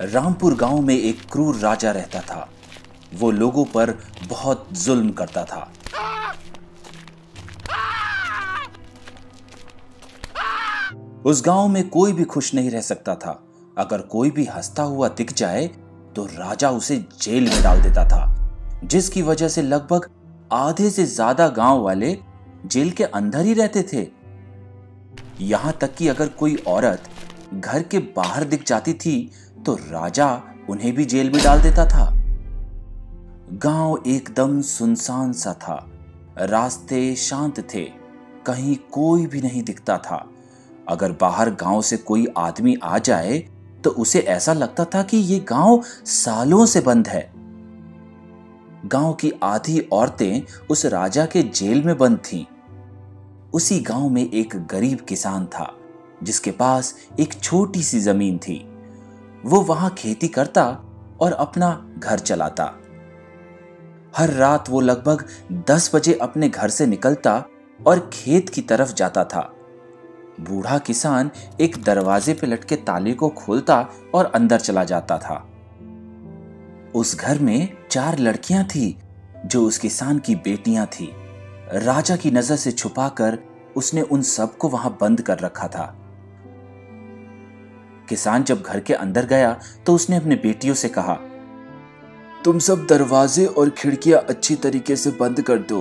रामपुर गाँव में एक क्रूर राजा रहता था। वो लोगों पर बहुत जुल्म करता था। उस गाँव में कोई भी खुश नहीं रह सकता था। अगर कोई भी हंसता हुआ दिख जाए तो राजा उसे जेल में डाल देता था, जिसकी वजह से लगभग आधे से ज़्यादा गाँव वाले जेल के अंदर ही रहते थे। यहाँ तक कि अगर कोई औरत घर के बाहर दिख जाती थी तो राजा उन्हें भी जेल में डाल देता था। गाँव एकदम सुनसान सा था। रास्ते शांत थे। कहीं कोई भी नहीं दिखता था। अगर बाहर गाँव से कोई आदमी आ जाए तो उसे ऐसा लगता था कि ये गाँव सालों से बंद है। गाँव की आधी औरतें उस राजा के जेल में बंद थीं। उसी गाँव में एक गरीब किसान था, जिसके पास एक छोटी सी ज़मीन थी। वो वहाँ खेती करता और अपना घर चलाता। हर रात वो लगभग दस बजे अपने घर से निकलता और खेत की तरफ़ जाता था। बूढ़ा किसान एक दरवाजे पे लटके ताले को खोलता और अंदर चला जाता था। उस घर में चार लड़कियाँ थी, जो उस किसान की बेटियाँ थी। राजा की नज़र से छुपाकर उसने उन सबको वहाँ बंद कर रखा था। किसान जब घर के अंदर गया तो उसने अपने बेटियों से कहा, तुम सब दरवाजे और खिड़कियाँ अच्छी तरीके से बंद कर दो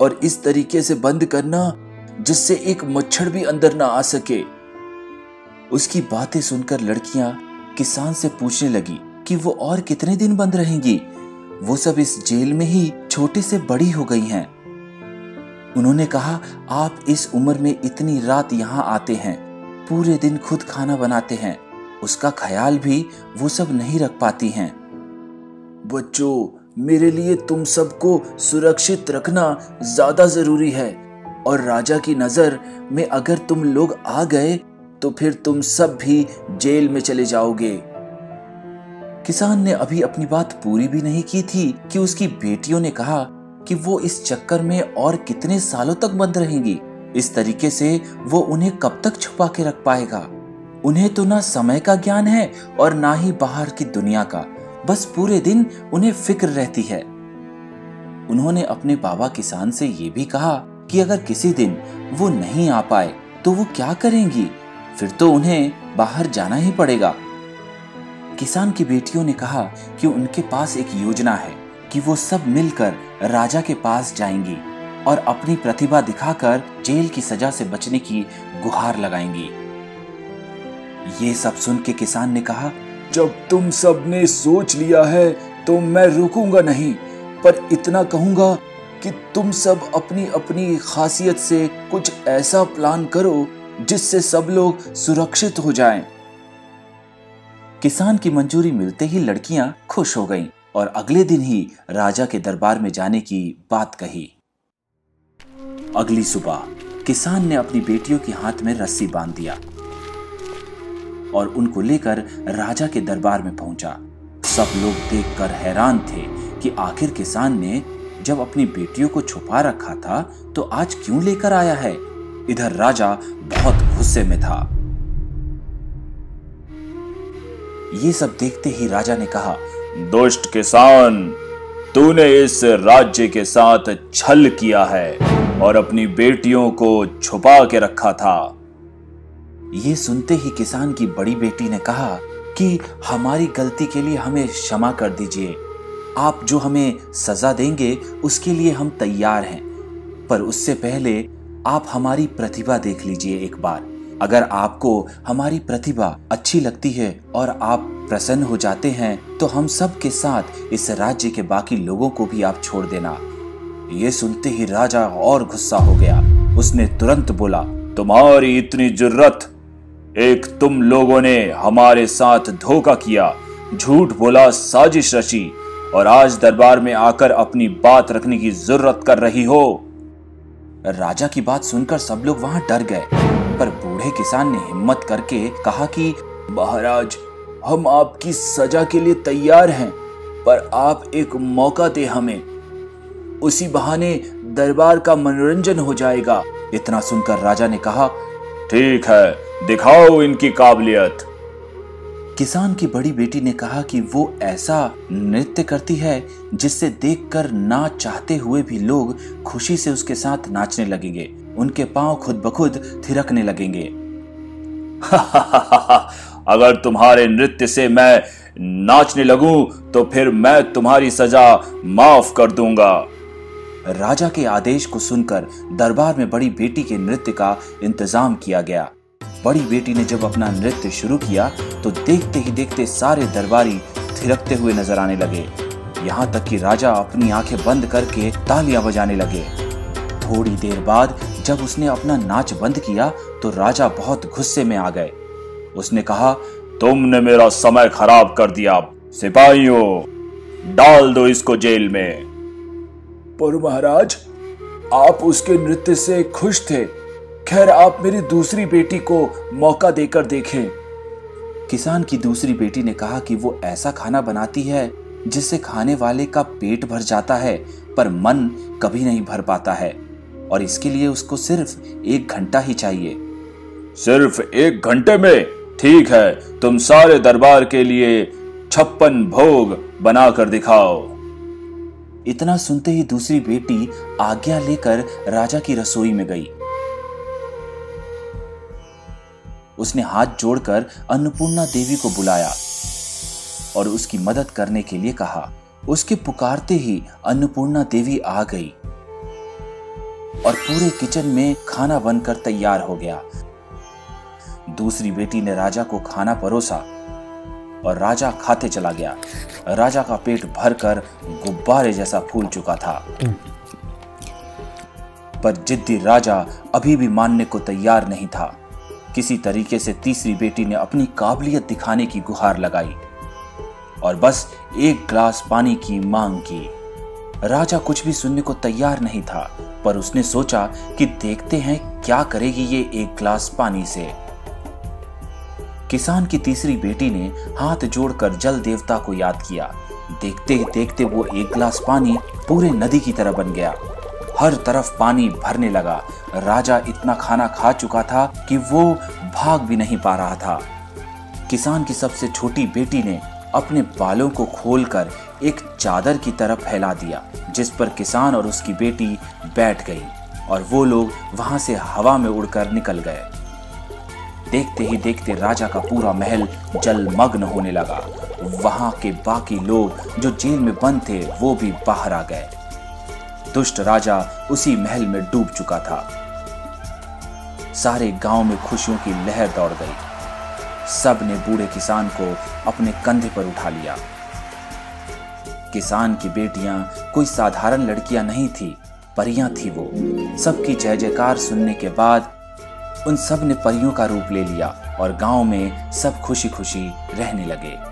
और इस तरीके से बंद करना, जिससे एक मच्छर भी अंदर ना आ सके। उसकी बातें सुनकर लड़कियाँ किसान से पूछने लगी कि वो और कितने दिन बंद रहेंगी? वो सब इस जेल में ही छोटे से बड़ी हो गई हैं। उन्होंने कहा, आप इस उम्र में इतनी रात यहाँ आते हैं पूरे दिन खुद खाना बनाते हैं। उसका ख्याल भी वो सब नहीं रख पाती हैं। बच्चों, मेरे लिए तुम सबको सुरक्षित रखना ज़्यादा ज़रूरी है। और राजा की नज़र में अगर तुम लोग आ गए तो फिर तुम सब भी जेल में चले जाओगे। किसान ने अभी अपनी बात पूरी भी नहीं की थी कि उसकी बेटियों ने कहा कि वो इस चक्कर में और कितने सालों तक बंद रहेंगी। इस तरीके से वो उन्हें कब तक छुपा के रख पाएगा? उन्हें तो ना समय का ज्ञान है और ना ही बाहर की दुनिया का। बस पूरे दिन उन्हें फ़िक्र रहती है। उन्होंने अपने बाबा किसान से ये भी कहा कि अगर किसी दिन वो नहीं आ पाए तो वो क्या करेंगी? फिर तो उन्हें बाहर जाना ही पड़ेगा। किसान की बेटियों ने कहा कि उनके पास एक योजना है कि वो सब मिलकर राजा के पास जाएँगी। और अपनी प्रतिभा दिखाकर जेल की सजा से बचने की गुहार लगाएँगी ये सब सुन के किसान ने कहा जब तुम सबने सोच लिया है तो मैं रुकूँगा नहीं पर इतना कहूँगा कि तुम सब अपनी अपनी खासियत से कुछ ऐसा प्लान करो जिससे सब लोग सुरक्षित हो जाएँ। किसान की मंजूरी मिलते ही लड़कियाँ खुश हो गईं और अगले दिन ही राजा के दरबार में जाने की बात कही अगली सुबह, किसान ने अपनी बेटियों के हाथ में रस्सी बाँध दिया और उनको लेकर राजा के दरबार में पहुँचा। सब लोग देखकर हैरान थे कि आखिर किसान ने जब अपनी बेटियों को छुपा रखा था तो आज क्यों लेकर आया है? इधर राजा बहुत गुस्से में था। ये सब देखते ही राजा ने कहा, दुष्ट किसान, तूने इस राज्य के साथ छल किया है। और अपनी बेटियों को छुपा के रखा था। ये सुनते ही किसान की बड़ी बेटी ने कहा कि हमारी गलती के लिए हमें क्षमा कर दीजिए। आप जो हमें सजा देंगे, उसके लिए हम तैयार हैं। पर उससे पहले आप हमारी प्रतिभा देख लीजिए एक बार। अगर आपको हमारी प्रतिभा अच्छी लगती है और आप प्रसन्न हो जाते हैं तो हम सब के साथ इस राज्य के बाकी लोगों को भी आप छोड़ देना। ये सुनते ही राजा और गुस्सा हो गया। उसने तुरंत बोला, तुम्हारी इतनी ज़रूरत। एक तुम लोगों ने हमारे साथ धोखा किया, झूठ बोला साजिश रची, और आज दरबार में आकर अपनी बात रखने की ज़रूरत कर रही हो। राजा की बात सुनकर सब लोग वहाँ डर गए, पर बूढ़े किसान ने हिम्मत करके कहा कि, महाराज, हम आपकी सजा के लिए तैयार हैं, पर आप एक मौका दे हमें। उसी बहाने दरबार का मनोरंजन हो जाएगा। इतना सुनकर राजा ने कहा ठीक है दिखाओ इनकी काबिलियत। किसान की बड़ी बेटी ने कहा कि वो ऐसा नृत्य करती है जिससे देखकर ना चाहते हुए भी लोग खुशी से उसके साथ नाचने लगेंगे। उनके पाँव खुद ब खुद थिरकने लगेंगे। अगर तुम्हारे नृत्य से मैं नाचने लगूं तो फिर मैं तुम्हारी सजा माफ़ कर दूँगा। राजा के आदेश को सुनकर दरबार में बड़ी बेटी के नृत्य का इंतज़ाम किया गया। बड़ी बेटी ने जब अपना नृत्य शुरू किया तो देखते ही देखते सारे दरबारी थिरकते हुए नज़र आने लगे। यहाँ तक कि राजा अपनी आँखें बंद करके तालियाँ बजाने लगे। थोड़ी देर बाद जब उसने अपना नाच बंद किया तो राजा बहुत गुस्से में आ गए। उसने कहा, तुमने मेरा समय खराब कर दिया, सिपाहियों! डाल दो इसको जेल में! पर महाराज आप उसके नृत्य से खुश थे। खैर आप मेरी दूसरी बेटी को मौका देकर देखें। किसान की दूसरी बेटी ने कहा कि वो ऐसा खाना बनाती है जिससे खाने वाले का पेट भर जाता है पर मन कभी नहीं भर पाता है। और इसके लिए उसको सिर्फ़ एक घंटा ही चाहिए। सिर्फ़ एक घंटे में? ठीक है तुम सारे दरबार के लिए छप्पन भोग बनाकर दिखाओ। इतना सुनते ही दूसरी बेटी आज्ञा लेकर राजा की रसोई में गई। उसने हाथ जोड़कर अन्नपूर्णा देवी को बुलाया और उसकी मदद करने के लिए कहा। उसके पुकारते ही अन्नपूर्णा देवी आ गई और पूरे किचन में खाना बनकर तैयार हो गया। दूसरी बेटी ने राजा को खाना परोसा और राजा खाते चला गया। राजा का पेट भरकर गुब्बारे जैसा फूल चुका था। पर जिद्दी राजा अभी भी मानने को तैयार नहीं था। किसी तरीके से तीसरी बेटी ने अपनी काबिलियत दिखाने की गुहार लगाई और बस एक ग्लास पानी की मांग की। राजा कुछ भी सुनने को तैयार नहीं था, पर उसने सोचा कि देखते हैं क्या करेगी ये एक ग्लास पानी से। किसान की तीसरी बेटी ने हाथ जोड़कर जल देवता को याद किया। देखते ही देखते वो एक गिलास पानी पूरे नदी की तरह बन गया। हर तरफ़ पानी भरने लगा। राजा इतना खाना खा चुका था कि वो भाग भी नहीं पा रहा था। किसान की सबसे छोटी बेटी ने अपने बालों को खोलकर एक चादर की तरफ़ फैला दिया, जिस पर किसान और उसकी बेटी बैठ गई और वो लोग वहाँ से हवा में उड़कर निकल गए। देखते ही देखते राजा का पूरा महल जलमग्न होने लगा। वहाँ के बाकी लोग जो जेल में बंद थे, वो भी बाहर आ गए। दुष्ट राजा उसी महल में डूब चुका था। सारे गाँव में खुशियों की लहर दौड़ गई। सबने बूढ़े किसान को अपने कंधे पर उठा लिया। किसान की बेटियाँ कोई साधारण लड़कियाँ नहीं थी, परियाँ थी वो। सबकी जय जयकार सुनने के बाद उन सबने परियों का रूप ले लिया और गाँव में सब खुशी खुशी रहने लगे।